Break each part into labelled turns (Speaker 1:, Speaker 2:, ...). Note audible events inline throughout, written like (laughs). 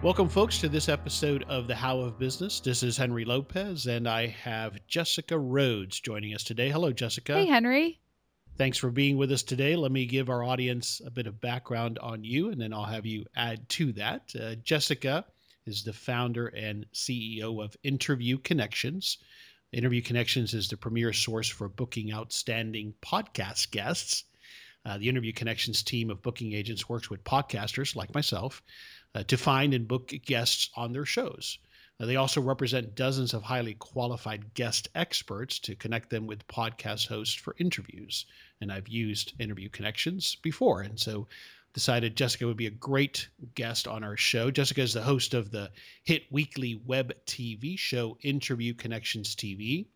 Speaker 1: Welcome, folks, to this episode of The How of Business. This is Henry Lopez, and I have Jessica Rhodes joining us today. Hello, Jessica.
Speaker 2: Hey, Henry.
Speaker 1: Thanks for being with us today. Let me give our audience a bit of background on you, and then I'll have you add to that. Uh, Jessica is the founder and CEO of Interview Connections. Interview Connections is the premier source for booking outstanding podcast guests. Uh, the Interview Connections team of booking agents works with podcasters like myself uh, to find and book guests on their shows. They also represent dozens of highly qualified guest experts to connect them with podcast hosts for interviews. And I've used interview connections before. And so decided Jessica would be a great guest on our show. Jessica is the host of the hit weekly web TV show Interview Connections TV.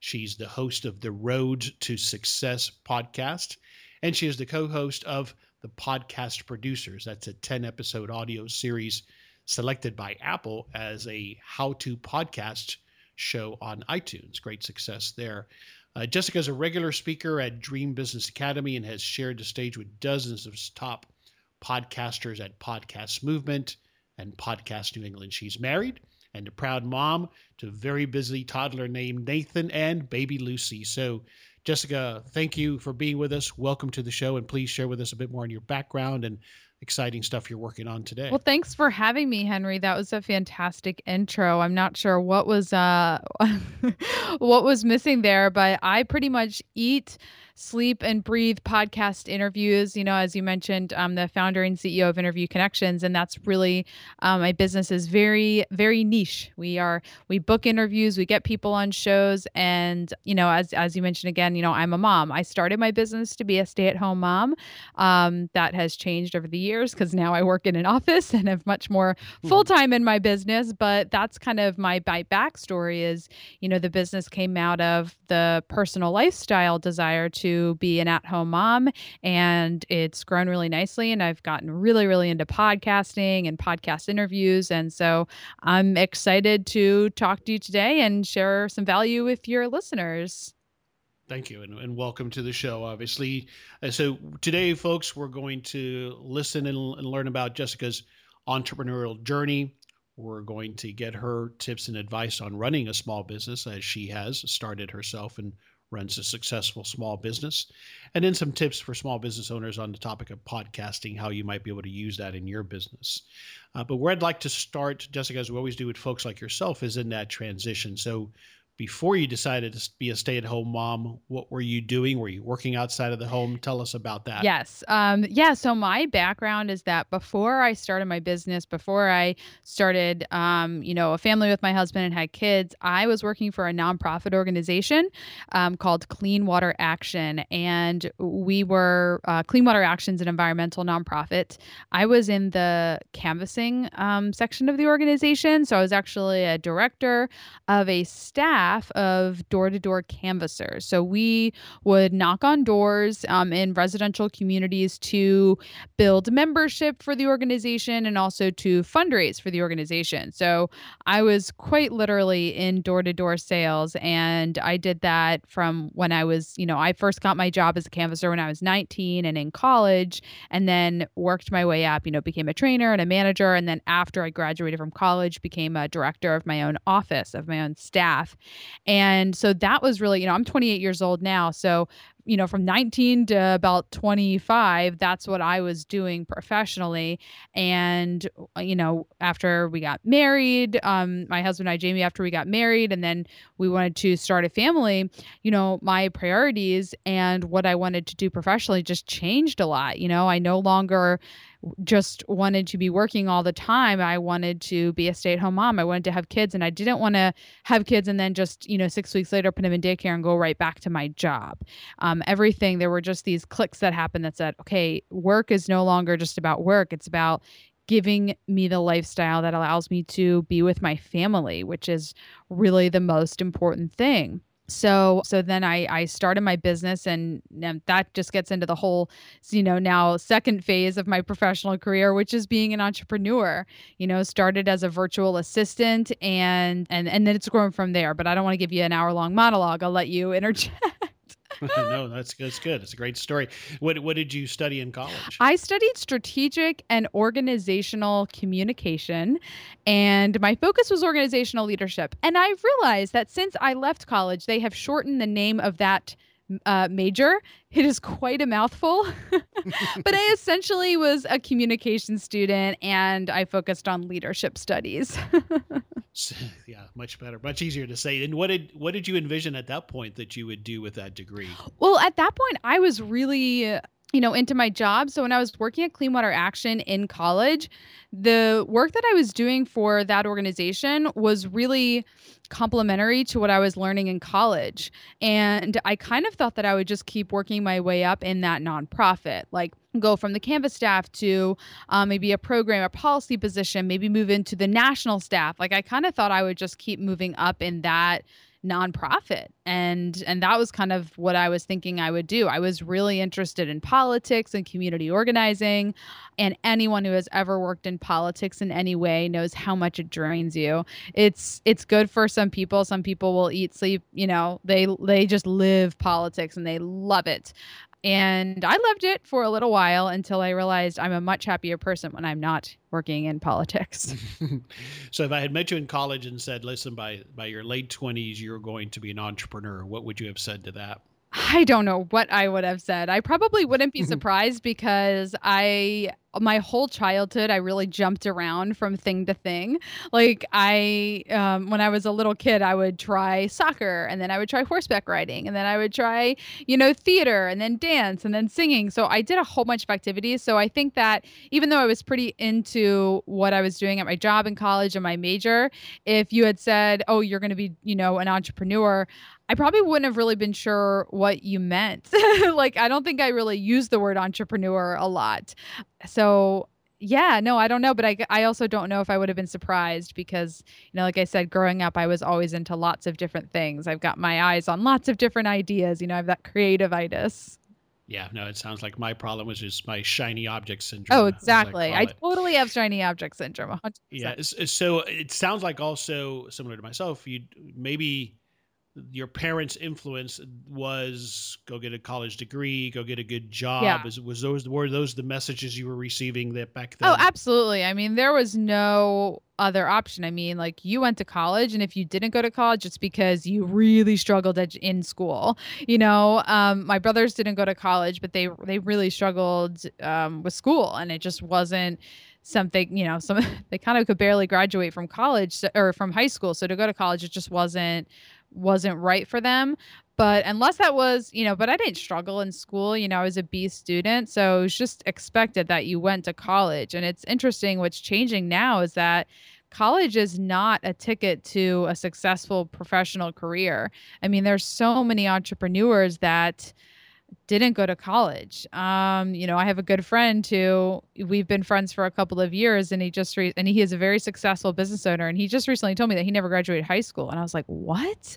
Speaker 1: She's the host of the Rhodes to Success podcast, and she is the co host of the Podcast Producers. That's a 10 episode audio series selected by Apple as a how to podcast show on iTunes. Great success there. Uh, Jessica is a regular speaker at Dream Business Academy and has shared the stage with dozens of top podcasters at Podcast Movement and Podcast New England. She's married and a proud mom to a very busy toddler named Nathan and baby Lucy. So, Jessica, thank you for being with us. Welcome to the show, and please share with us a bit more on your background and exciting stuff you're working on today.
Speaker 2: Well, thanks for having me, Henry. That was a fantastic intro. I'm not sure what was uh (laughs) what was missing there, but I pretty much eat sleep and breathe podcast interviews. You know, as you mentioned, I'm the founder and CEO of Interview Connections, and that's really um, my business is very, very niche. We are we book interviews, we get people on shows, and you know, as as you mentioned again, you know, I'm a mom. I started my business to be a stay at home mom. Um, that has changed over the years because now I work in an office (laughs) and have much more hmm. full time in my business. But that's kind of my by backstory is, you know, the business came out of the personal lifestyle desire to to be an at home mom, and it's grown really nicely. And I've gotten really, really into podcasting and podcast interviews. And so I'm excited to talk to you today and share some value with your listeners.
Speaker 1: Thank you, and, and, welcome to the show. Obviously, uh, so today, folks, we're going to listen and, and, learn about Jessica's entrepreneurial journey. We're going to get her tips and advice on running a small business, as she has started herself and runs a successful small business, and then some tips for small business owners on the topic of podcasting, how you might be able to use that in your business. Uh, but where I'd like to start, Jessica, as we always do with folks like yourself, is in that transition. So before you decided to be a stay-at-home mom what were you doing? Were you working outside of the home? Tell us about that.
Speaker 2: Yes um, yeah so my background is that before i started my business before i started um, you know a family with my husband and had kids i was working for a nonprofit organization um, called clean water action and we were uh, clean water action's an environmental nonprofit. I was in the canvassing um, section of the organization so i was actually a director of a staff staff of door to door canvassers. So we would knock on doors um, in residential communities to build membership for the organization and also to fundraise for the organization. So I was quite literally in door to door sales. And I did that from when I was, you know, I first got my job as a canvasser when I was 19 and in college, and then worked my way up, you know, became a trainer and a manager. And then after I graduated from college, became a director of my own office, of my own staff. And so that was really, you know, I'm 28 years old now. So, you know, from 19 to about 25, that's what I was doing professionally. And, uh, you know, after we got married, um, my husband and I, Jamie, after we got married, and then we wanted to start a family, you know, my priorities and what I wanted to do professionally just changed a lot. You know, I no longer just wanted to be working all the time. I wanted to be a stay at home mom. I wanted to have kids and I didn't want to have kids and then just, you know, six weeks later put them in daycare and go right back to my job. Um, um, everything. There were just these clicks that happened that said, okay, work is no longer just about work. It's about giving me the lifestyle that allows me to be with my family, which is really the most important thing so so then i i started my business and, and that just gets into the whole you know now second phase of my professional career which is being an entrepreneur you know started as a virtual assistant and and and then it's grown from there but i don't want to give you an hour long monologue i'll let you (laughs) interject (laughs)
Speaker 1: no, that's that's good. It's a great story. What what did you study in college?
Speaker 2: I studied strategic and organizational communication, and my focus was organizational leadership. And I realized that since I left college, they have shortened the name of that uh, major. It is quite a mouthful, (laughs) but I (laughs) essentially was a communication student and I focused on leadership studies. (laughs)
Speaker 1: yeah, much better, much easier to say. And what did what did you envision at that point that you would do with that degree?
Speaker 2: Well, at that point, I was really you know, into my job. So when I was working at Clean Water Action in college, the work that I was doing for that organization was really complementary to what I was learning in college. And I kind of thought that I would just keep working my way up in that nonprofit, like go from the Canvass staff to um, maybe a program, a policy position, maybe move into the national staff. Like I kind of thought I would just keep moving up in that nonprofit and and that was kind of what I was thinking I would do. I was really interested in politics and community organizing and anyone who has ever worked in politics in any way knows how much it drains you. It's it's good for some people. Some people will eat sleep, you know, they they just live politics and they love it. And I loved it for a little while until I realized I'm a much happier person when I'm not working in politics. (laughs)
Speaker 1: so if I had met you in college and said, listen, by by your late 20s, you're going to be an entrepreneur, what would you have said to that?
Speaker 2: I don't know what I would have said. I probably wouldn't be surprised because I my whole childhood I really jumped around from thing to thing. Like I um, when I was a little kid I would try soccer and then I would try horseback riding and then I would try, you know, theater and then dance and then singing. So I did a whole bunch of activities. So I think that even though I was pretty into what I was doing at my job in college and my major, if you had said, "Oh, you're going to be, you know, an entrepreneur," I probably wouldn't have really been sure what you meant. (laughs) like, I don't think I really used the word entrepreneur a lot. So, yeah, no, I don't know. But I, I also don't know if I would have been surprised because, you know, like I said, growing up, I was always into lots of different things. I've got my eyes on lots of different ideas. You know, I have that creative itis.
Speaker 1: Yeah, no, it sounds like my problem was just my shiny object syndrome.
Speaker 2: Oh, exactly. I, I totally have shiny object syndrome. 100%.
Speaker 1: Yeah. So it sounds like also similar to myself, you maybe your parents' influence was go get a college degree, go get a good job. Yeah. Is, was those were those the messages you were receiving that back then?
Speaker 2: Oh, absolutely. I mean, there was no other option. I mean, like you went to college, and if you didn't go to college, it's because you really struggled at, in school. You know, um, my brothers didn't go to college, but they they really struggled um, with school, and it just wasn't something you know some (laughs) they kind of could barely graduate from college or from high school so to go to college it just wasn't wasn't right for them. But unless that was you know but i didn't struggle in school you know i was a b student so it was just expected that you went to college. And it's interesting what's changing now is that college is not a ticket to a successful professional career. I mean there's so many entrepreneurs that didn't go to college. Um, you know, I have a good friend who we've been friends for a couple of years, and he just re- and he is a very successful business owner, and he just recently told me that he never graduated high school, and I was like, what?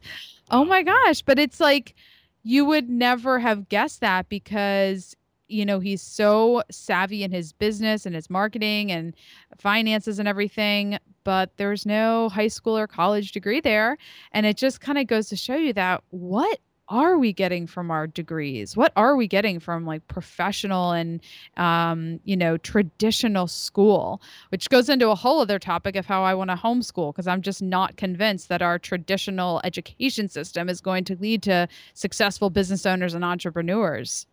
Speaker 2: Oh my gosh! But it's like you would never have guessed that because you know he's so savvy in his business and his marketing and finances and everything but there's no high school or college degree there and it just kind of goes to show you that what are we getting from our degrees? What are we getting from like professional and, um, you know, traditional school? Which goes into a whole other topic of how I want to homeschool because I'm just not convinced that our traditional education system is going to lead to successful business owners and entrepreneurs.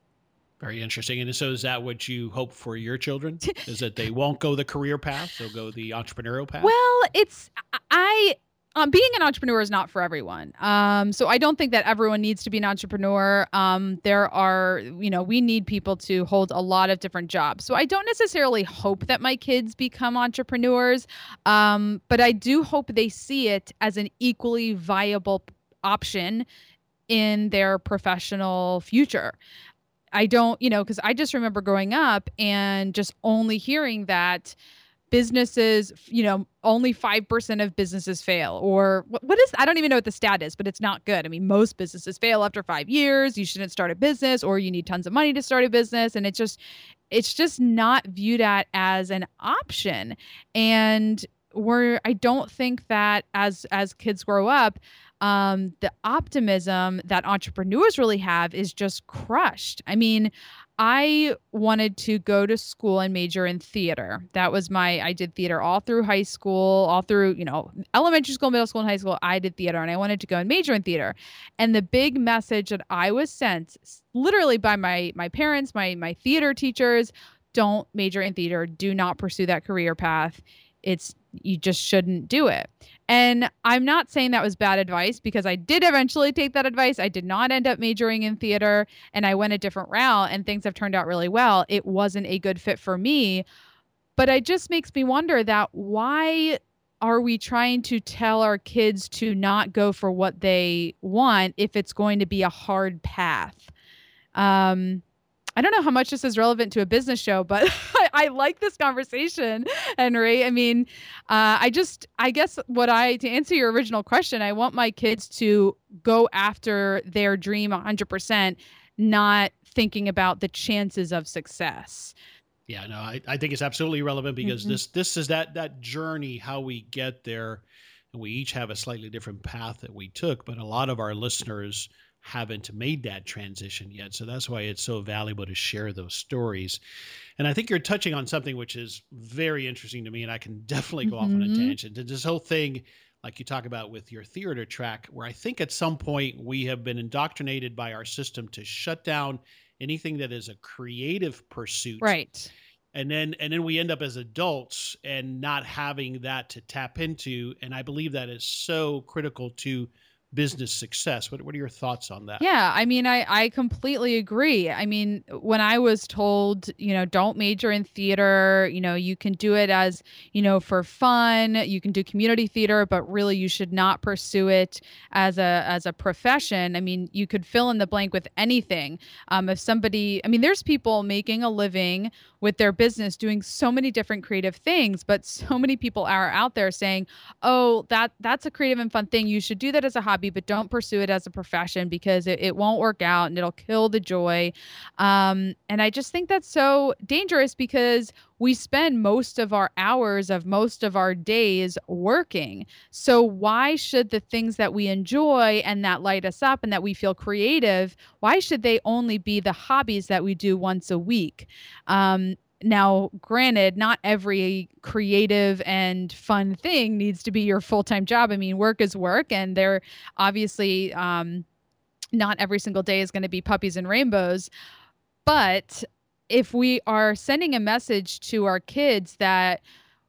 Speaker 1: Very interesting. And so, is that what you hope for your children? (laughs) is that they won't go the career path, they'll go the entrepreneurial path?
Speaker 2: Well, it's I um, being an entrepreneur is not for everyone. Um, so I don't think that everyone needs to be an entrepreneur. Um, there are, you know, we need people to hold a lot of different jobs. So I don't necessarily hope that my kids become entrepreneurs, um, but I do hope they see it as an equally viable option in their professional future. I don't, you know, because I just remember growing up and just only hearing that businesses, you know, only 5% of businesses fail. Or what, is, I don't even know what the stat is, but it's not good. I mean, most businesses fail after five years. You shouldn't start a business or you need tons of money to start a business. And it's just, it's just not viewed at as an option. And we're, I don't think that as, as kids grow up, um, the optimism that entrepreneurs really have is just crushed. I mean, I wanted to go to school and major in theater. That was my I did theater all through high school, all through, you know, elementary school, middle school, and high school. I did theater and I wanted to go and major in theater. And the big message that I was sent literally by my my parents, my my theater teachers, don't major in theater, do not pursue that career path. It's you just shouldn't do it. And I'm not saying that was bad advice because I did eventually take that advice. I did not end up majoring in theater and I went a different route and things have turned out really well. It wasn't a good fit for me. But it just makes me wonder that why are we trying to tell our kids to not go for what they want if it's going to be a hard path? Um, I don't know how much this is relevant to a business show, but (laughs) I, like this conversation, Henry. I mean, uh, I just, I guess what I, to answer your original question, I want my kids to go after their dream 100%, not thinking about the chances of success.
Speaker 1: Yeah, no, I, I think it's absolutely relevant because mm-hmm. this this is that that journey how we get there, and we each have a slightly different path that we took. But a lot of our listeners haven't made that transition yet. So that's why it's so valuable to share those stories. And I think you're touching on something which is very interesting to me, and I can (laughs) definitely go mm-hmm. off on a mm-hmm. tangent. This whole thing, like you talk about with your theater track, where I think at some point we have been indoctrinated by our system to shut down anything that is a creative pursuit.
Speaker 2: Right.
Speaker 1: And then and then we end up as adults and not having that to tap into. And I believe that is so critical to business success. What, what are your thoughts on that?
Speaker 2: Yeah, I mean, I, I completely agree. I mean, when I was told, you know, don't major in theater, you know, you can do it as, you know, for fun, you can do community theater, but really you should not pursue it as a as a profession. I mean, you could fill in the blank with anything. Um, if somebody, I mean, there's people making a living with their business doing so many different creative things, but so many people are out there saying, "Oh, that that's a creative and fun thing. You should do that as a hobby." Hobby, but don't pursue it as a profession because it, it won't work out and it'll kill the joy. Um, and I just think that's so dangerous because we spend most of our hours of most of our days working. So why should the things that we enjoy and that light us up and that we feel creative, why should they only be the hobbies that we do once a week? Um, now, granted, not every creative and fun thing needs to be your full time job. I mean, work is work, and they're obviously um, not every single day is going to be puppies and rainbows. But if we are sending a message to our kids that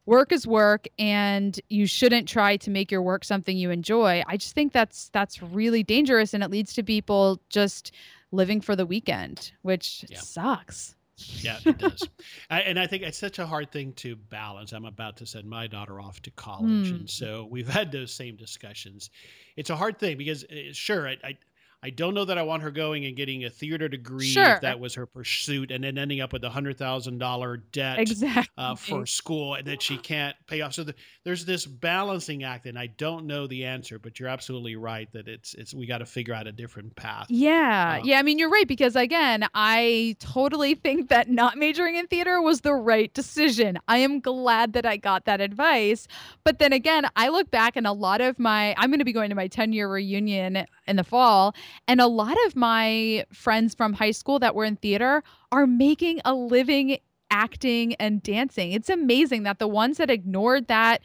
Speaker 2: work is work and you shouldn't try to make your work something you enjoy, I just think that's that's really dangerous, and it leads to people just living for the weekend, which yeah. sucks.
Speaker 1: Yeah, it does. I, and I think it's such a hard thing to balance. I'm about to send my daughter off to college, mm. and so we've had those same discussions. It's a hard thing because, uh, sure, I, I I don't know that I want her going and getting a theater degree sure. if that was her pursuit, and then ending up with a hundred thousand dollar debt
Speaker 2: exactly.
Speaker 1: uh, for school and that she can't pay off. So the, there's this balancing act, and I don't know the answer, but you're absolutely right that it's it's we got to figure out a different path.
Speaker 2: Yeah, um, yeah. I mean, you're right because again, I totally (laughs) think that not majoring in theater was the right decision. I am glad that I got that advice, but then again, I look back and a lot of my I'm going to be going to my 10 year reunion in the fall and a lot of my friends from high school that were in theater are making a living acting and dancing. It's amazing that the ones that ignored that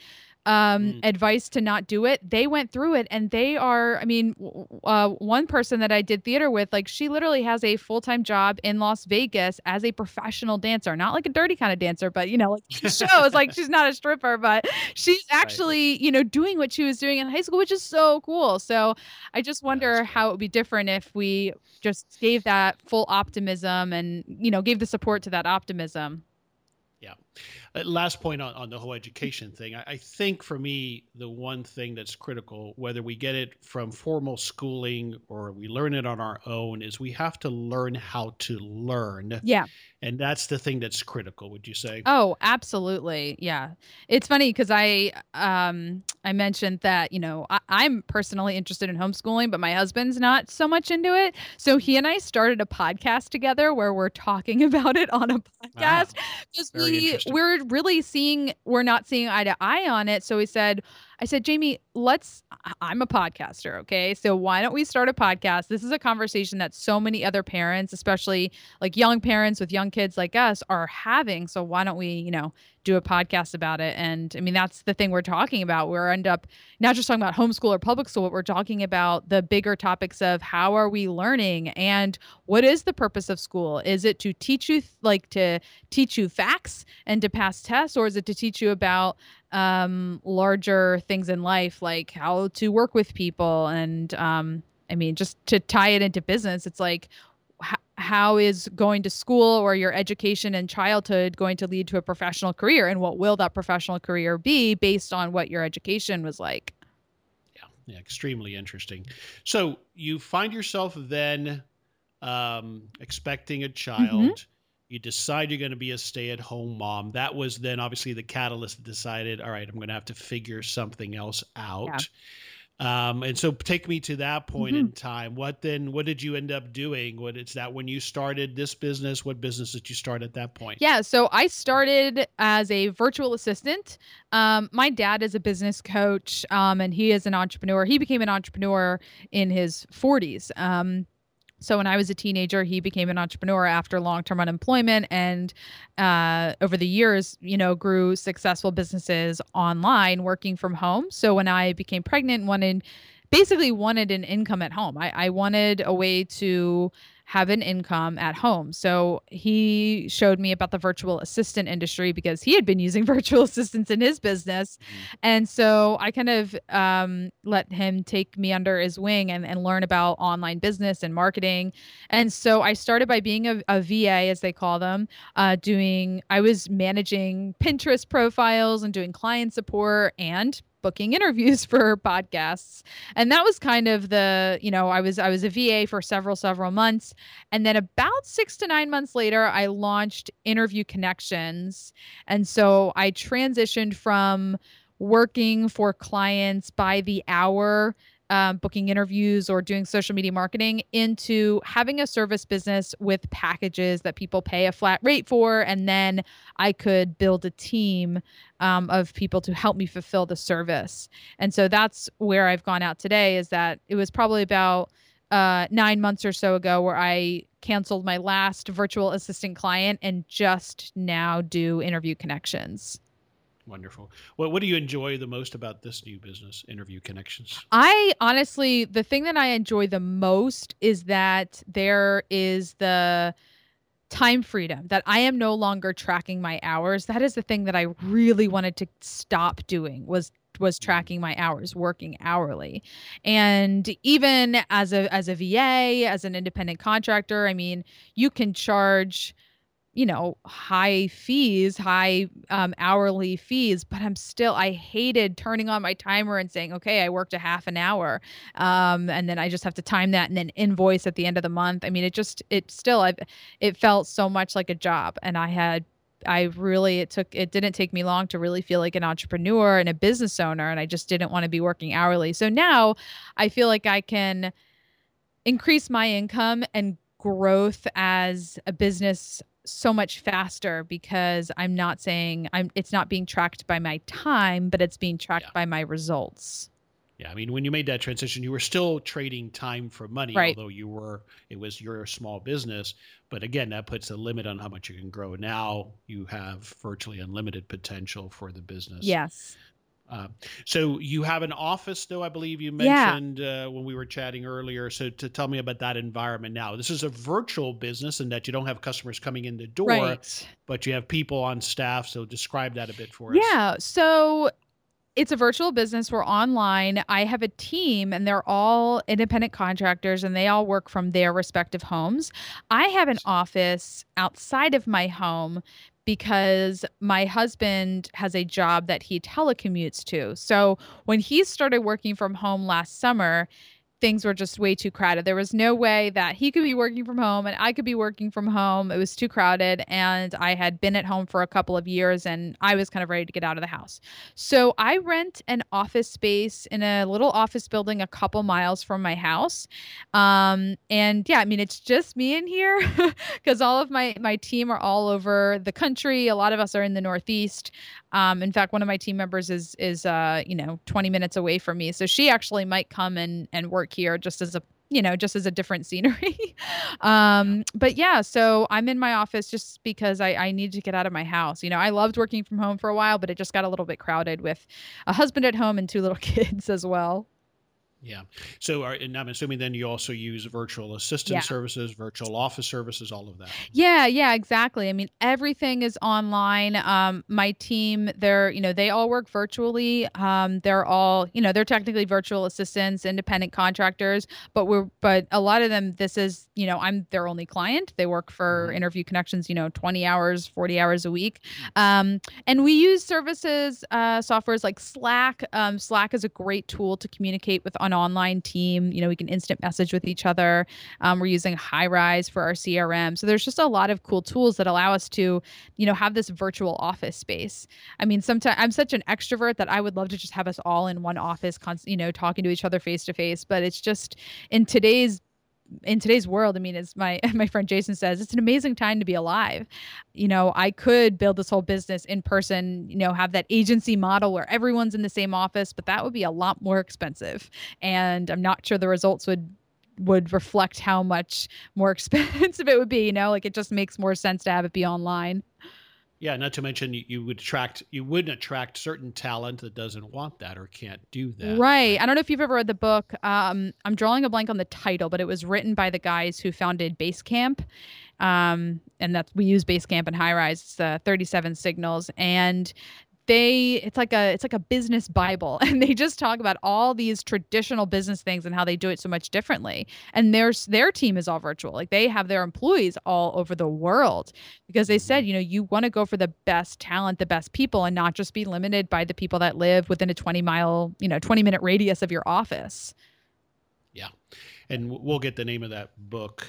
Speaker 2: um, mm. advice to not do it. They went through it and they are, I mean, uh, one person that I did theater with, like, she literally has a full time job in Las Vegas as a professional dancer, not like a dirty kind of dancer, but, you know, like (laughs) shows, like, she's not a stripper, but she's actually, right. you know, doing what she was doing in high school, which is so cool. So I just wonder how it would be different if we just gave that full optimism and, you know, gave the support to that optimism.
Speaker 1: Yeah. Uh, last point on, on the whole education thing. I, I, think for me, the one thing that's critical, whether we get it from formal schooling or we learn it on our own, is we have to learn how to learn.
Speaker 2: Yeah.
Speaker 1: And that's the thing that's critical, would you say?
Speaker 2: Oh, absolutely. Yeah. It's funny because I um I mentioned that, you know, I, I'm personally interested in homeschooling, but my husband's not so much into it. So he and I started a podcast together where we're talking (laughs) about it on a podcast. Because wow. we we're really seeing we're not seeing eye to eye on it. So we said, I said, Jamie, let's, I'm a podcaster. Okay. So why don't we start a podcast? This is a conversation that so many other parents, especially like young parents with young kids like us, are having. So why don't we, you know, do a podcast about it? And I mean, that's the thing we're talking about. We're end up not just talking about homeschool or public school, but we're talking about the bigger topics of how are we learning and what is the purpose of school? Is it to teach you, like to teach you facts and to pass tests, or is it to teach you about um, larger things in life, like how to work with people. And um, I mean, just to tie it into business, it's like, h- how is going to school or your education and childhood going to lead to a professional career? And what will that professional career be based on what your education was like?
Speaker 1: Yeah, yeah extremely interesting. So you find yourself then um, expecting a child. Mm-hmm you decide you're going to be a stay-at-home mom. That was then obviously the catalyst that decided all right i'm going to have to figure something else out. Yeah. um, and so take me to that point mm-hmm. in time. What then what did you end up doing? What is that when you started this business? What business did you start at that point?
Speaker 2: Yeah so i started as a virtual assistant. Um, my dad is a business coach um, and he is an entrepreneur. He became an entrepreneur in his 40s um, so when I was a teenager, he became an entrepreneur after long-term unemployment, and uh, over the years, you know, grew successful businesses online, working from home. So when I became pregnant, wanted basically wanted an income at home. I, I wanted a way to have an income at home. So he showed me about the virtual assistant industry because he had been using (laughs) virtual assistants in his business. Mm-hmm. And so I kind of um, let him take me under his wing and, and learn about online business and marketing. And so I started by being a, a VA, as they call them, uh, doing, I was managing Pinterest profiles and doing client support and booking interviews (laughs) for podcasts. And that was kind of the you know i was i was a va for several several months. And then about six to nine months later i launched interview connections. And so i transitioned from working for clients by the hour um, booking interviews or doing social media marketing into having a service business with packages that people pay a flat rate for. And then I could build a team um, of people to help me fulfill the service. And so that's where I've gone out today is that it was probably about uh, nine months or so ago where I canceled my last virtual assistant client and just now do interview connections.
Speaker 1: Wonderful. What what do you enjoy the most about this new business, Interview Connections?
Speaker 2: I honestly, the thing that I enjoy the most is that there is the time freedom that I am no longer tracking my hours. That is the thing that I really wanted to stop doing was was mm-hmm. tracking my hours working hourly and even as a as a va as an independent contractor i mean you can charge you know high fees high um, hourly fees but i'm still i hated turning on my timer and saying okay i worked a half an hour um, and then i just have to time that and then invoice at the end of the month i mean it just it still i it felt so much like a job and i had I really it took it didn't take me long to really feel like an entrepreneur and a business owner and I just didn't want to be working hourly. So now I feel like I can increase my income and growth as a business so much faster because I'm not saying I'm it's not being tracked by my time, but it's being tracked yeah. by my results.
Speaker 1: Yeah, I mean, when you made that transition, you were still trading time for money,
Speaker 2: right.
Speaker 1: although you were it was your small business. But again, that puts a limit on how much you can grow. Now you have virtually unlimited potential for the business.
Speaker 2: Yes.
Speaker 1: Uh, so you have an office, though I believe you mentioned yeah. uh, when we were chatting earlier. So to tell me about that environment now, this is a virtual business, and that you don't have customers coming in the door,
Speaker 2: right.
Speaker 1: but you have people on staff. So describe that a bit for
Speaker 2: us. Yeah. So it's a virtual business. We're online. I have a team, and they're all independent contractors, and they all work from their respective homes. I have an office outside of my home because my husband has a job that he telecommutes to. So when he started working from home last summer, things were just way too crowded. There was no way that he could be working from home and I could be working from home. It was too crowded. And I had been at home for a couple of years and I was kind of ready to get out of the house. So I rent an office space in a little office building a couple miles from my house. Um, and yeah, I mean, it's just me in here (laughs) because all of my, my team are all over the country. A lot of us are in the Northeast. Um, in fact, one of my team members is is uh, you know 20 minutes away from me, so she actually might come and and work here just as a you know just as a different scenery. (laughs) um, but yeah, so I'm in my office just because I I need to get out of my house. You know, I loved working from home for a while, but it just got a little bit crowded with a husband at home and two little (laughs) kids as well.
Speaker 1: Yeah. So, are, and I'm assuming then you also use virtual assistant
Speaker 2: Yeah.
Speaker 1: services, virtual office services, all of that.
Speaker 2: Yeah, yeah, exactly. I mean, everything is online. Um, my team, they're, you know, they all work virtually. Um, they're all, you know, they're technically virtual assistants, independent contractors, but we're, but a lot of them, this is, you know, I'm their only client. They work for
Speaker 1: Mhm.
Speaker 2: Interview Connections, you know, 20 hours, 40 hours a week. Um, and we use services, uh, softwares like Slack. Um, Slack is a great tool to communicate with an online team. You know, we can instant message with each other. Um, we're using Highrise for our CRM. So there's just a lot of cool tools that allow us to, you know, have this virtual office space. I mean, sometimes I'm such an extrovert that I would love to just have us all in one office, you know, talking to each other face to face. But it's just in today's in today's world, I mean, as my (laughs) my friend Jason says, it's an amazing time to be alive. You know, I could build this whole business in person, you know, have that agency model where everyone's in the same office, but that would be a lot more expensive. And I'm not sure the results would would reflect how much more (laughs) expensive it would be, you know, like it just makes more sense to have it be online.
Speaker 1: Yeah. Not to mention you, you would attract, you wouldn't attract certain talent that doesn't want that or can't do that.
Speaker 2: Right. I don't know if you've ever read the book. Um, I'm drawing a blank on the title, but it was written by the guys who founded Basecamp. Um, and that's we use Basecamp and Highrise. It's uh, 37 signals. And they it's like a it's like a business bible (laughs) and they just talk about all these traditional business things and how they do it so much differently and their their team is all virtual like they have their employees all over the world because they said mm-hmm. you know you want to go for the best talent the best people and not just be limited by the people that live within a 20 mile you know 20 minute radius of your office
Speaker 1: Yeah. And we'll get the name of that book.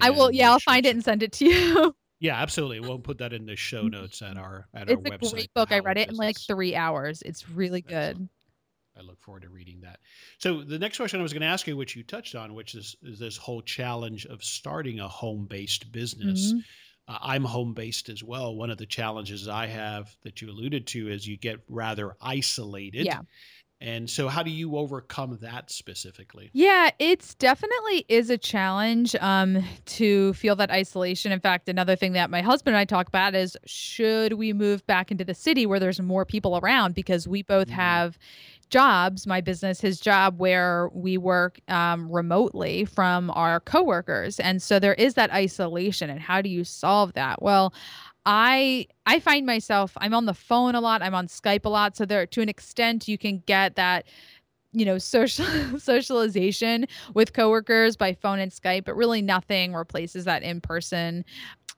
Speaker 2: i will yeah i'll find it and send it to you (laughs)
Speaker 1: Yeah, absolutely. We'll put that in the show notes at our at
Speaker 2: it's
Speaker 1: our
Speaker 2: a
Speaker 1: website.
Speaker 2: great book i read it in like three hours it's really
Speaker 1: Excellent.
Speaker 2: good
Speaker 1: I look forward to reading that. So the next question I was going to ask you, which you touched on, which is, is this whole challenge of starting a home-based business.
Speaker 2: Mhm.
Speaker 1: Uh, I'm home-based as well. One of the challenges I have that you alluded to is you get rather isolated.
Speaker 2: Yeah.
Speaker 1: And so, how do you overcome that specifically?
Speaker 2: Yeah, it's definitely is a challenge um to feel that isolation. In fact, another thing that my husband and I talk about is should we move back into the city where there's more people around because we both
Speaker 1: Mhm.
Speaker 2: have jobs, my business, his job where we work um, remotely from our coworkers. And so there is that isolation and how do you solve that? Well, I I find myself I'm on the phone a lot, I'm on Skype a lot, so there to an extent you can get that you know social (laughs) socialization with coworkers by phone and Skype, but really nothing replaces that in-person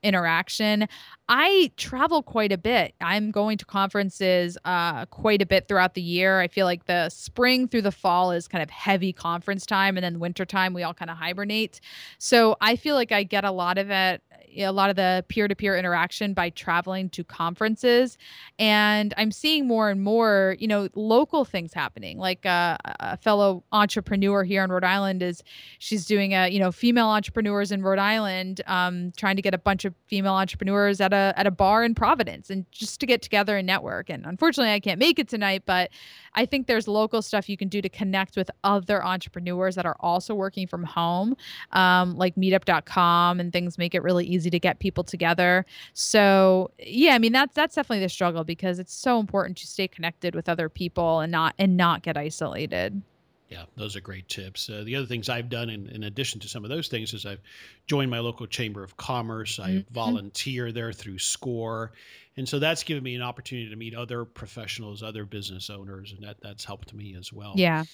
Speaker 2: interaction. I travel quite a bit. I'm going to conferences uh, quite a bit throughout the year. I feel like the spring through the fall is kind of heavy conference time, and then winter time we all kind of hibernate. So I feel like I get a lot of it, a lot of the peer-to-peer interaction by traveling to conferences, and I'm seeing more and more, you know, local things happening. Like uh, a fellow entrepreneur here in Rhode Island is she's doing a you know female entrepreneurs in Rhode Island, um, trying to get a bunch of female entrepreneurs at a at a bar in Providence and just to get together and network. And unfortunately, I can't make it tonight, but I think there's local stuff you can do to connect with other entrepreneurs that are also working from home, um, like Meetup.com and things make it really easy to get people together. So yeah, I mean that's that's definitely the struggle because it's so important to stay connected with other people and not and not get isolated.
Speaker 1: Yeah, those are great tips. Uh, the other things I've done in, in addition to some of those things is I've joined my local chamber of commerce. I
Speaker 2: Mhm.
Speaker 1: volunteer there through SCORE. And so that's given me an opportunity to meet other professionals, other business owners, and that, that's helped me as well.
Speaker 2: Yeah.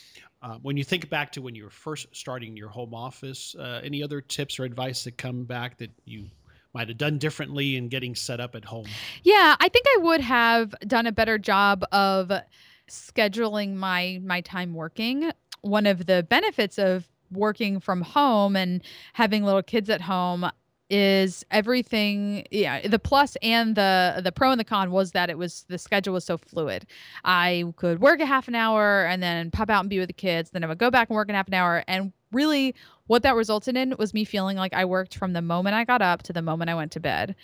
Speaker 1: Uh, when you think back to when you were first starting your home office, uh, any other tips or advice that come back that you might have done differently in getting set up at home?
Speaker 2: Yeah, I think I would have done a better job of scheduling my my time working. One of the benefits of working from home and having little kids at home is everything yeah the plus and the the pro and the con was that it was the schedule was so fluid i could work a half an hour and then pop out and be with the kids then i would go back and work in half an hour and really what that resulted in was me feeling like I worked from the moment I got up to the moment I went to bed.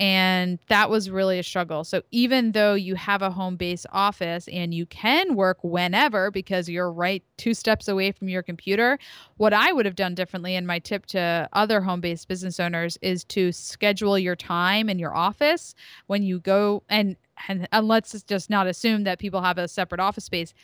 Speaker 2: And that was really a struggle. So even though you have a home base office and you can work whenever because you're right two steps away from your computer, what I would have done differently and my tip to other home based business owners is to schedule your time in your office when you go and and, and let's just not assume that people have a separate office space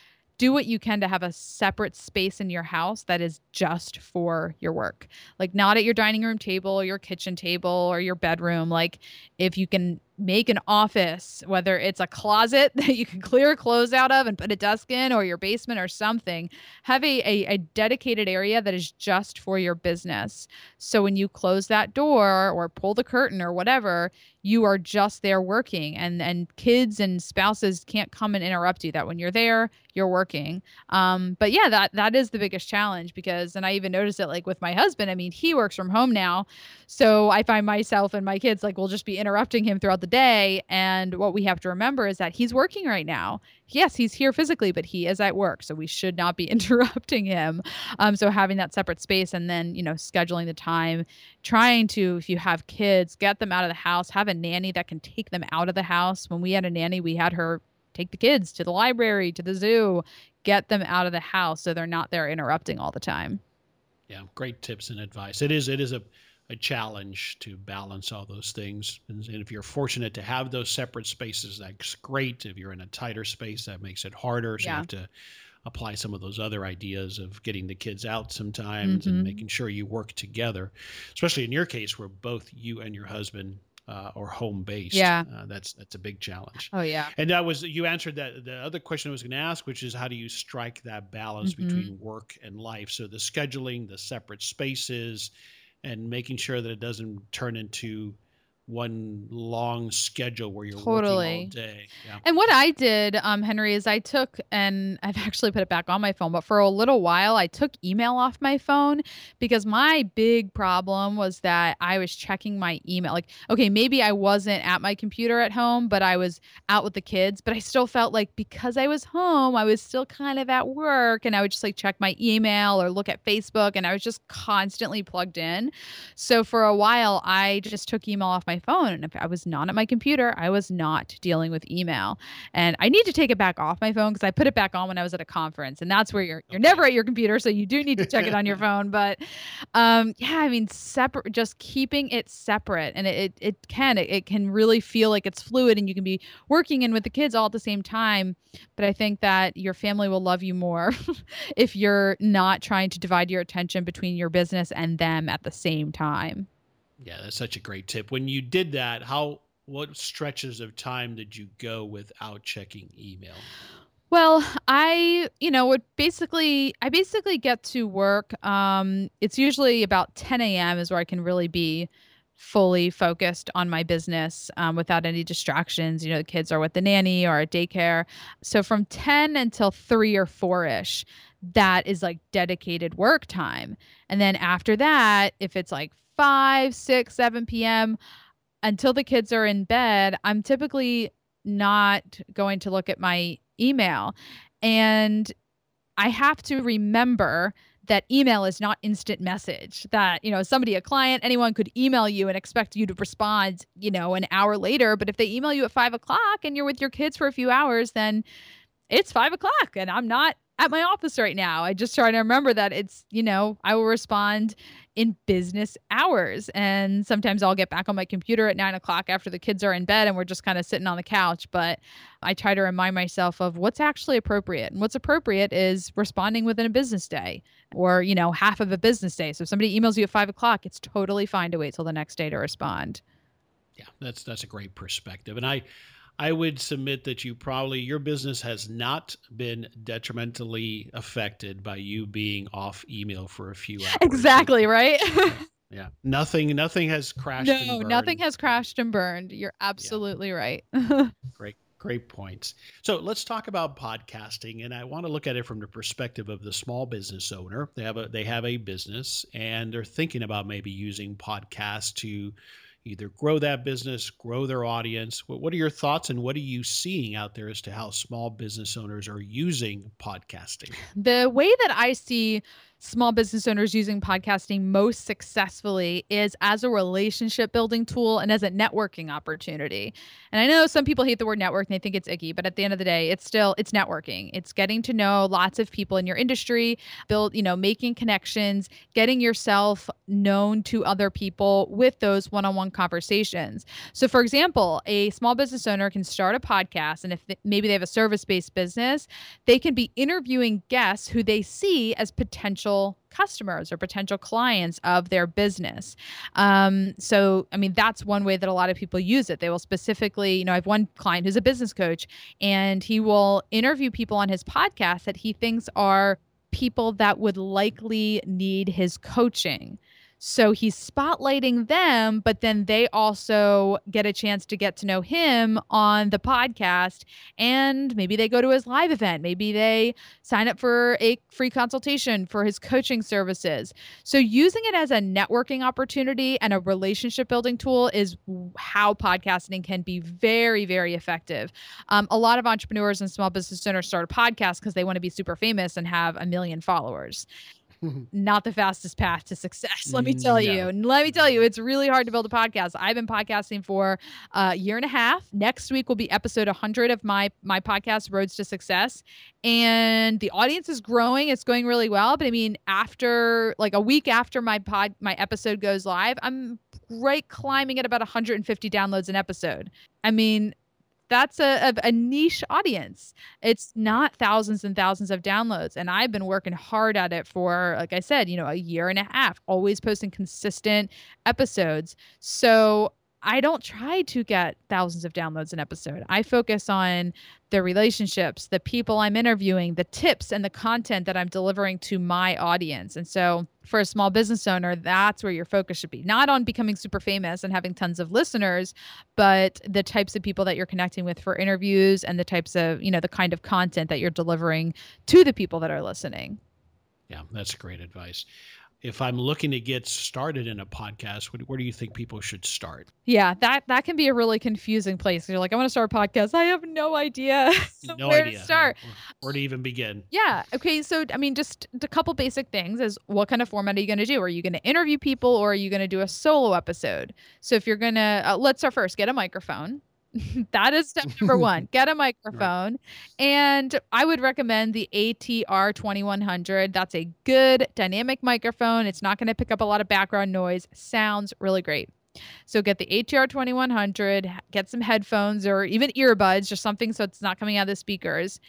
Speaker 2: do what you can to have a separate space in your house that is just for your work. Like not at your dining room table or your kitchen table or your bedroom. Like if you can make an office, whether it's a closet (laughs) that you can clear clothes out of and put a desk in, or your basement or something, have a, a, a, dedicated area that is just for your business. So when you close that door or pull the curtain or whatever, you are just there working and and kids and spouses can't come and interrupt you that when you're there you're working um but yeah that that is the biggest challenge because and i even noticed it like with my husband i mean he works from home now so i find myself and my kids like we'll just be interrupting him throughout the day. And what we have to remember is that he's working right now. Yes, he's here physically, but he is at work. So we should not be (laughs) interrupting him. Um, so having that separate space and then, you know, scheduling the time, trying to, if you have kids, get them out of the house, have a nanny that can take them out of the house. When we had a nanny, we had her take the kids to the library, to the zoo, get them out of the house so they're not there interrupting all the time.
Speaker 1: Yeah, great tips and advice. It is it is a a challenge to balance all those things. And, and, if you're fortunate to have those separate spaces, that's great. If you're in a tighter space, that makes it harder. So yeah. you have to apply some of those other ideas of getting the kids out sometimes mm-hmm. and making sure you work together, especially in your case where both you and your husband uh, or home based.
Speaker 2: Yeah,
Speaker 1: uh, that's that's a big challenge.
Speaker 2: Oh yeah,
Speaker 1: and that was you answered that. The other question I was going to ask, which is how do you strike that balance mm-hmm. between work and life? So the scheduling, the separate spaces, and making sure that it doesn't turn into one long schedule where you're totally. working all day.
Speaker 2: Yeah. And what I did, um, Henry, is I took and (laughs) I've actually put it back on my phone, but for a little while I took email off my phone because my big problem was that I was checking my email. Like, okay, maybe I wasn't at my computer at home, but I was out with the kids, but I still felt like because I was home, I was still kind of at work and I would just like check my email or look at Facebook and I was just constantly plugged in. So for a while I just took email off my phone. And if I was not at my computer, I was not dealing with email. And I need to take it back off my phone because I put it back on when I was at a conference. And that's where you're you're okay. never at your computer, so you do need to check it on your (laughs) phone. But um, yeah, I mean, separate, just keeping it separate, and it it, it can it, it can really feel like it's fluid, and you can be working in with the kids all at the same time. But I think that your family will love you more (laughs) if you're not trying to divide your attention between your business and them at the same time.
Speaker 1: Yeah, that's such a great tip. When you did that, how what stretches of time did you go without checking email?
Speaker 2: Well, I, you know, would basically, I basically get to work. Um, it's usually about 10 a.m. is where I can really be fully focused on my business um, without any distractions. You know, the kids are with the nanny or at daycare. So from 10 until three or four ish, that is like dedicated work time. And then after that, if it's like 5, 6, 7 p.m. until the kids are in bed, I'm typically not going to look at my email. And I have to remember that email is not instant message that you know somebody a client anyone could email you and expect you to respond you know an hour later but if they email you at five o'clock and you're with your kids for a few hours then it's five o'clock and i'm not at my office right now. I just try to remember that it's, you know, I will respond in business hours. And sometimes I'll get back on my computer at nine o'clock after the kids are in bed and we're just kind of sitting on the couch. But I try to remind myself of what's actually appropriate. And what's appropriate is responding within a business day or, you know, half of a business day. So if somebody emails you at five o'clock, it's totally fine to wait till the next day to respond.
Speaker 1: Yeah, that's that's a great perspective. And I I would submit that you probably your business has not been detrimentally affected by you being off email for a few hours.
Speaker 2: Exactly, right?
Speaker 1: Yeah. Nothing nothing has crashed
Speaker 2: no, nothing has crashed and burned. You're absolutely yeah. right. (laughs)
Speaker 1: Great great points. So let's talk about podcasting, and I want to look at it from the perspective of the small business owner. They have a they have a business, and they're thinking about maybe using podcasts to either grow that business, grow their audience. What, are your thoughts and what are you seeing out there as to how small business owners are using podcasting?
Speaker 2: The way that I see small business owners using podcasting most successfully is as a relationship building tool and as a networking opportunity. And I know some people hate the word network and they think it's icky, but at the end of the day, it's still it's networking. It's getting to know lots of people in your industry, build, you know, making connections, getting yourself known to other people with those one-on-one conversations. So for example, a small business owner can start a podcast and if maybe they have a service-based business, they can be interviewing guests who they see as potential potential customers or potential clients of their business. Um, so, I mean, that's one way that a lot of people use it. They will specifically, you know, I have one client who's a business coach, and he will interview people on his podcast that he thinks are people that would likely need his coaching. So he's spotlighting them, but then they also get a chance to get to know him on the podcast. And maybe they go to his live event. Maybe they sign up for a free consultation for his coaching services. So using it as a networking opportunity and a relationship building tool is how podcasting can be very, very effective. Um, a lot of entrepreneurs and small business owners start a podcast because they want to be super famous and have a million followers. (laughs) not the fastest path to success. Let me tell no. you. Let me tell you, it's really hard to build a podcast. I've been podcasting for a year and a half. Next week will be episode 100 of my my podcast, Rhodes to Success, and the audience is growing. It's going really well. But I mean, after like a week after my pod my episode goes live, I'm right climbing at about 150 downloads an episode. I mean, that's a, a, a, niche audience. It's not thousands and thousands of downloads. And I've been working hard at it for, like I said, you know, a year and a half, always posting consistent episodes. So I don't try to get thousands of downloads an episode. I focus on the relationships, the people I'm interviewing, the tips, and the content that I'm delivering to my audience. And so, for a small business owner, that's where your focus should be not on becoming super famous and having tons of listeners, but the types of people that you're connecting with for interviews and the types of, you know, the kind of content that you're delivering to the people that are listening.
Speaker 1: Yeah, that's great advice if I'm looking to get started in a podcast, where do you think people should start?
Speaker 2: Yeah, that that can be a really confusing place. You're like, I want to start a podcast. I have no idea (laughs) no where idea. to start,
Speaker 1: where to even begin.
Speaker 2: Yeah. Okay. So, I mean, just a couple basic things is what kind of format are you going to do? Are you going to interview people or are you going to do a solo episode? So, if you're going to, uh, let's start first, get a microphone. (laughs) that is step number (laughs) one. Get a microphone. Right. And I would recommend the ATR 2100. That's a good dynamic microphone. It's not going to pick up a lot of background noise. Sounds really great. So get the ATR 2100, get some headphones or even earbuds, just something so it's not coming out of the speakers,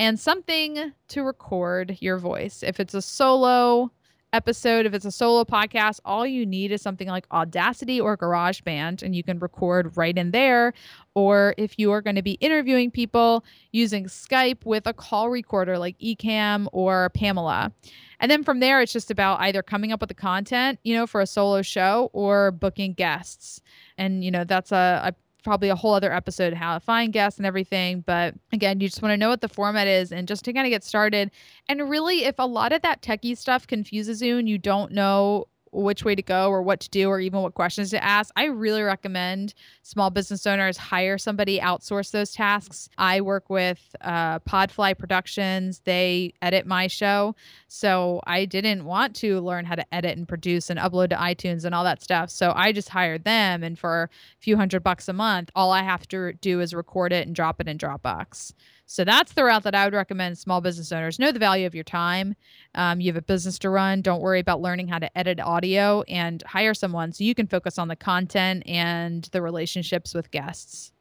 Speaker 2: and something to record your voice. If it's a solo, episode, if it's a solo podcast, all you need is something like Audacity or GarageBand, and you can record right in there. Or if you are going to be interviewing people using Skype with a call recorder like Ecamm or Pamela. And then from there, it's just about either coming up with the content, you know, for a solo show or booking guests. And, you know, that's a, a probably a whole other episode how to find guests and everything. But again, you just want to know what the format is and just to kind of get started. And really, if a lot of that techie stuff confuses you and you don't know which way to go or what to do or even what questions to ask, I really recommend small business owners hire somebody, outsource those tasks. I work with uh, Podfly Productions, they edit my show. So I didn't want to learn how to edit and produce and upload to iTunes and all that stuff. So I just hired them. And for a few hundred bucks a month, all I have to do is record it and drop it in Dropbox. So that's the route that I would recommend small business owners. Know the value of your time. Um, you have a business to run. Don't worry about learning how to edit audio and hire someone so you can focus on the content and the relationships with guests.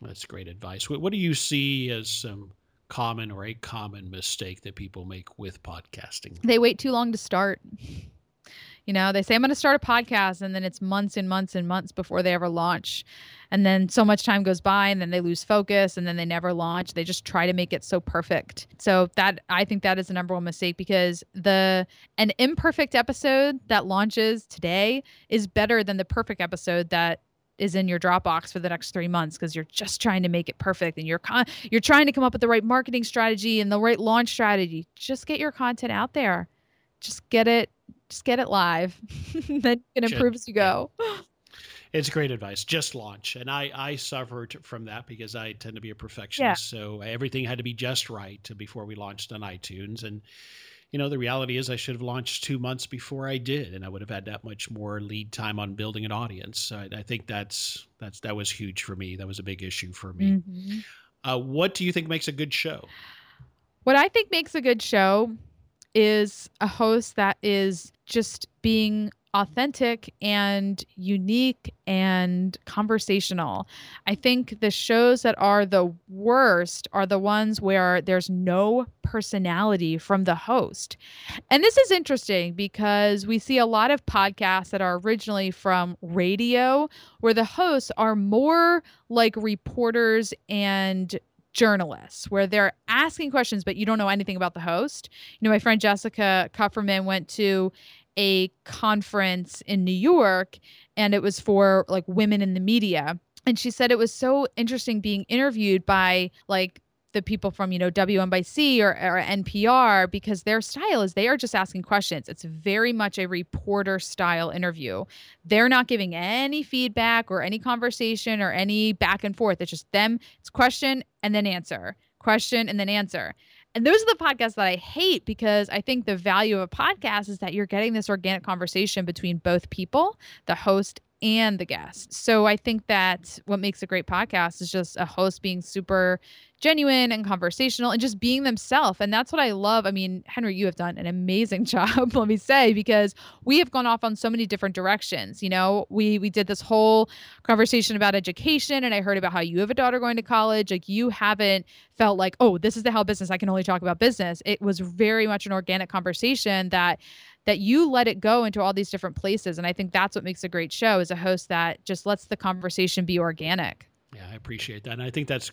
Speaker 1: That's great advice. What do you see as some common or a common mistake that people make with podcasting?
Speaker 2: They wait too long to start You know, they say I'm going to start a podcast and then it's months and months and months before they ever launch. And then so much time goes by and then they lose focus and then they never launch. They just try to make it so perfect. So that I think that is the number one mistake because the an imperfect episode that launches today is better than the perfect episode that is in your Dropbox for the next three months because you're just trying to make it perfect and you're con- you're trying to come up with the right marketing strategy and the right launch strategy. Just get your content out there. Just get it. Just get it live. (laughs) then you can improve as you go. (laughs)
Speaker 1: It's great advice. Just launch, and I I suffered from that because I tend to be a perfectionist. Yeah. So everything had to be just right before we launched on iTunes, and you know, the reality is I should have launched two months before I did, and I would have had that much more lead time on building an audience. So I, I think that's that's that was huge for me. That was a big issue for me. Mm-hmm. Uh, what do you think makes a good show?
Speaker 2: What I think makes a good show is a host that is just being authentic and unique and conversational. I think the shows that are the worst are the ones where there's no personality from the host. And this is interesting because we see a lot of podcasts that are originally from radio where the hosts are more like reporters and journalists where they're asking questions but you don't know anything about the host. You know, my friend Jessica Kupferman went to a conference in New York and it was for like women in the media. And she said it was so interesting being interviewed by like the people from you know WNYC or, or NPR because their style is they are just asking questions. It's very much a reporter style interview. They're not giving any feedback or any conversation or any back and forth. It's just them. It's question and then answer, question and then answer. And those are the podcasts that I hate because I think the value of a podcast is that you're getting this organic conversation between both people, the host and the guest. So I think that what makes a great podcast is just a host being super genuine and conversational and just being themselves. And that's what I love. I mean, Henry, you have done an amazing (laughs) job, let me say, because we have gone off on so many different directions. You know, we we did this whole conversation about education and I heard about how you have a daughter going to college. Like you haven't felt like, oh, this is the hell business. I can only talk about business. It was very much an organic conversation that that you let it go into all these different places. And I think that's what makes a great show is a host that just lets the conversation be organic.
Speaker 1: Yeah, I appreciate that. And I think that's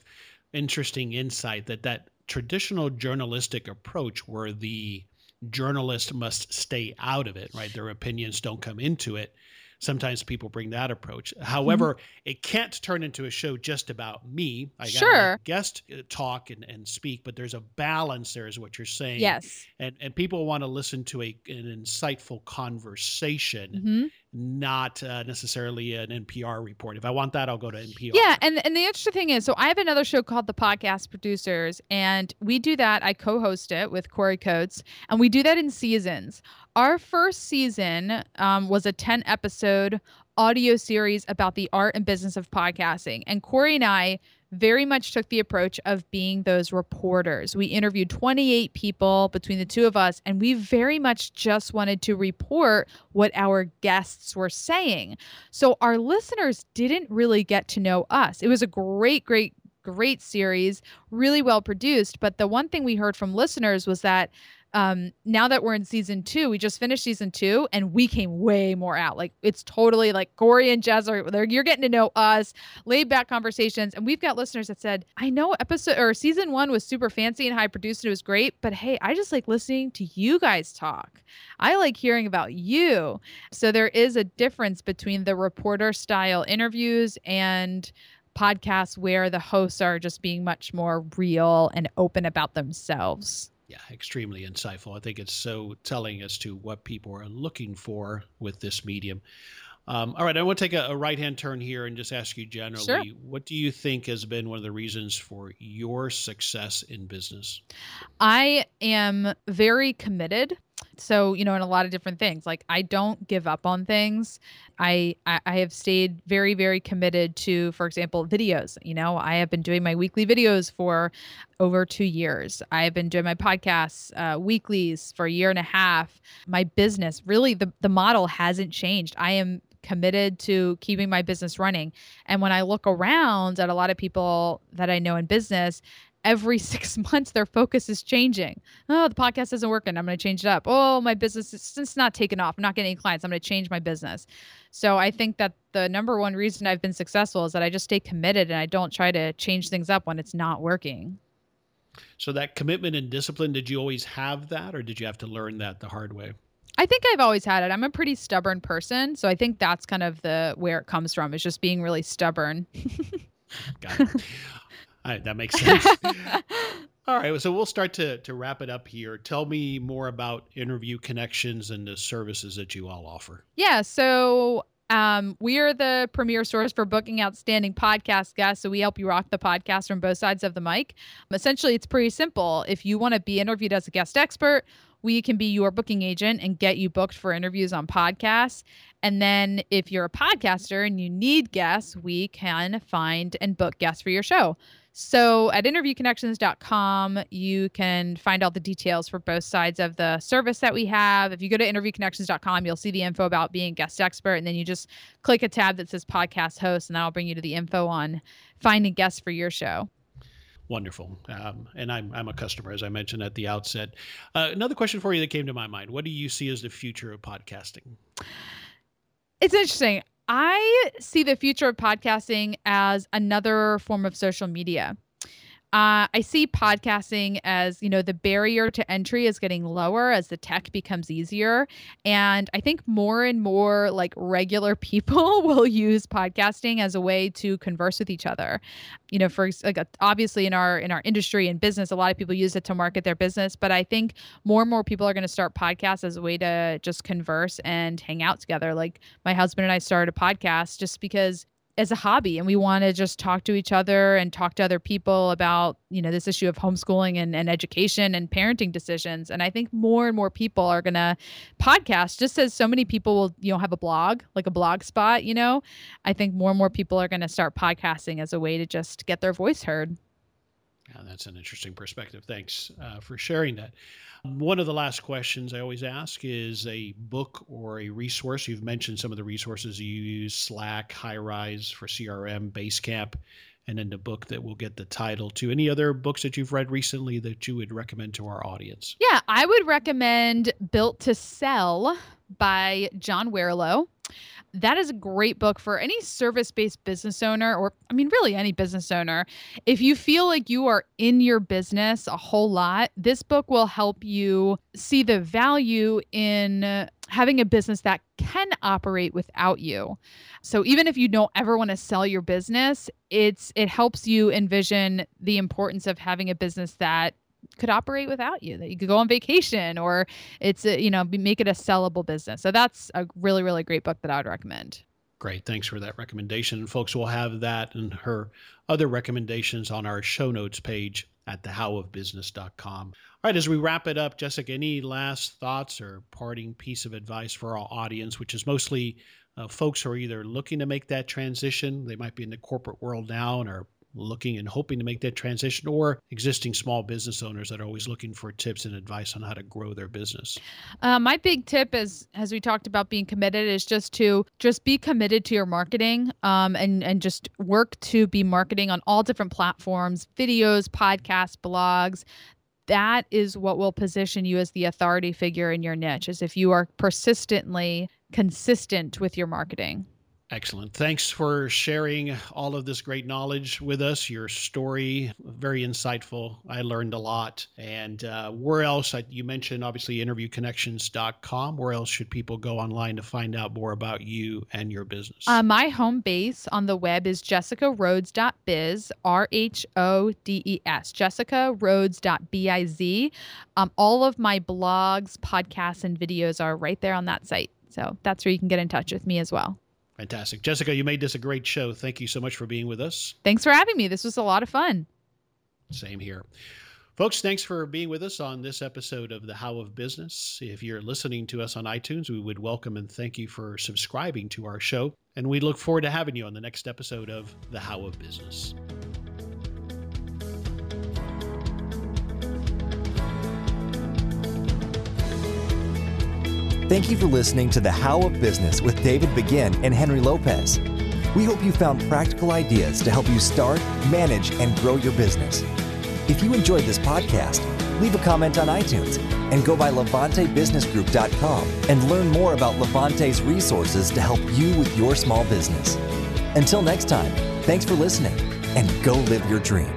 Speaker 1: interesting insight that that traditional journalistic approach where the journalist must stay out of it, right? Their opinions don't come into it sometimes people bring that approach. However, mm-hmm. it can't turn into a show just about me. I
Speaker 2: sure.
Speaker 1: guest uh, talk and, and speak, but there's a balance there, is what you're saying.
Speaker 2: Yes.
Speaker 1: And and people want to listen to a an insightful conversation, mm-hmm. not uh, necessarily an NPR report. If I want that, I'll go to NPR.
Speaker 2: Yeah, and and the interesting thing is, so I have another show called The Podcast Producers, and we do that. I co-host it with Corey Coates, and we do that in seasons. Our first season um, was a 10 episode audio series about the art and business of podcasting. And Corey and I very much took the approach of being those reporters. We interviewed 28 people between the two of us, and we very much just wanted to report what our guests were saying. So our listeners didn't really get to know us. It was a great, great, great series, really well produced. But the one thing we heard from listeners was that um now that we're in season two we just finished season two and we came way more out. Like it's totally like corey and jess are there you're getting to know us laid back conversations and we've got listeners that said i know episode or season one was super fancy and high produced and it was great but hey i just like listening to you guys talk. I like hearing about you. So there is a difference between the reporter style interviews and podcasts where the hosts are just being much more real and open about themselves
Speaker 1: yeah, extremely insightful. I think it's so telling as to what people are looking for with this medium. Um, all right, I want to take a, a right hand turn here and just ask you generally sure. what do you think has been one of the reasons for your success in business?
Speaker 2: I am very committed so you know in a lot of different things like i don't give up on things. I, I, I have stayed very very committed to for example videos you know i have been doing my weekly videos for over two years. I have been doing my podcasts uh, weeklies for a year and a half. My business really the, the model hasn't changed. I am committed to keeping my business running. And when I look around at a lot of people that I know in business, every (laughs) six months their focus is changing. Oh, the podcast isn't working. I'm going to change it up. Oh, my business is it's not taking off. I'm not getting any clients. I'm going to change my business. So I think that the number one reason I've been successful is that I just stay committed and I don't try to change things up when it's not working.
Speaker 1: So that commitment and discipline, did you always have that or did you have to learn that the hard way?
Speaker 2: I think I've always had it. I'm a pretty stubborn person, so I think that's kind of the where it comes from. Is just being really stubborn. (laughs)
Speaker 1: Got it. Right, that makes (laughs) sense. All right, so we'll start to to wrap it up here. Tell me more about interview connections and the services that you all offer.
Speaker 2: Yeah, so um, we are the premier source for booking outstanding podcast guests. So we help you rock the podcast from both sides of the mic. Essentially, it's pretty simple. If you want to be interviewed as a guest expert, we can be your booking agent and get you booked for interviews on podcasts. And then if you're a podcaster and you need guests, we can find and book guests for your show. So at interviewconnections.com, you can find all the details for both sides of the service that we have. If you go to interviewconnections.com, you'll see the info about being guest expert. And then you just click a tab that says podcast host, and that'll bring you to the info on finding guests for your show.
Speaker 1: Wonderful. Um, and I'm, I'm a customer, as I mentioned at the outset. Uh, another question for you that came to my mind What do you see as the future of podcasting?
Speaker 2: It's interesting. I see the future of podcasting as another form of social media. Uh, I see podcasting as, you know, the barrier to entry is getting lower as the tech becomes easier. And I think more and more like regular (laughs) people will use podcasting as a way to converse with each other. You know, for like obviously in our in our industry and business, a lot of people use it to market their business. But I think more and more people are going to start podcasts as a way to just converse and hang out together. Like my husband and I started a podcast just because as a hobby and we want to just talk to each other and talk to other people about you know this issue of homeschooling and, and education and parenting decisions. And i think more and more people are going to podcast just as so many people will you know have a blog like a blog spot you know? I think more and more people are going to start podcasting as a way to just get their voice heard.
Speaker 1: Yeah that's an interesting perspective. Thanks uh, for sharing that one of the last questions I always ask is a book or a resource. You've mentioned some of the resources you use Slack, Highrise for CRM, Basecamp, and then the book that will get the title to. Any other books that you've read recently that you would recommend to our audience?
Speaker 2: Yeah, I would recommend Built to Sell by John Warrillow that is a great book for any service based business owner, or I mean, really any business owner. If you feel like you are in your business a whole lot, this book will help you see the value in having a business that can operate without you. So even if you don't ever want to sell your business, it's it helps you envision the importance of having a business that could operate without you that you could go on vacation or it's a, you know make it a sellable business. So that's a really really great book that i would recommend.
Speaker 1: Great. Thanks for that recommendation. Folks will have that and her other recommendations on our show notes page at thehowofbusiness.com all right as we wrap it up jessica any last thoughts or parting piece of advice for our audience which is mostly uh, folks who are either looking to make that transition they might be in the corporate world now and are looking and hoping to make that transition or existing small business owners that are always looking for tips and advice on how to grow their business?
Speaker 2: Uh, my big tip is as we talked about being committed is just to just be committed to your marketing um, and and just work to be marketing on all different platforms videos podcasts blogs. That is what will position you as the authority figure in your niche is if you are persistently consistent with your marketing
Speaker 1: Excellent. Thanks for sharing all of this great knowledge with us. Your story, very insightful. I learned a lot. And uh, where else? You mentioned obviously interviewconnections.com. Where else should people go online to find out more about you and your business?
Speaker 2: Uh, my home base on the web is jessicarhodes.biz, R H O D E S, jessicarhodes.biz. Um, all of my blogs, podcasts, and videos are right there on that site. So that's where you can get in touch with me as well.
Speaker 1: Fantastic. Jessica, you made this a great show. Thank you so much for being with us.
Speaker 2: Thanks for having me. This was a lot of fun.
Speaker 1: Same here. Folks, thanks for being with us on this episode of The How of Business. If you're listening to us on iTunes, we would welcome and thank you for subscribing to our show. And we look forward to having you on the next episode of The How of Business.
Speaker 3: Thank you for listening to The How of Business with David Begin and Henry Lopez. We hope you found practical ideas to help you start, manage, and grow your business. If you enjoyed this podcast, leave a comment on iTunes and go by LevanteBusinessGroup.com and learn more about Levante's resources to help you with your small business. Until next time, thanks for listening and go live your dream.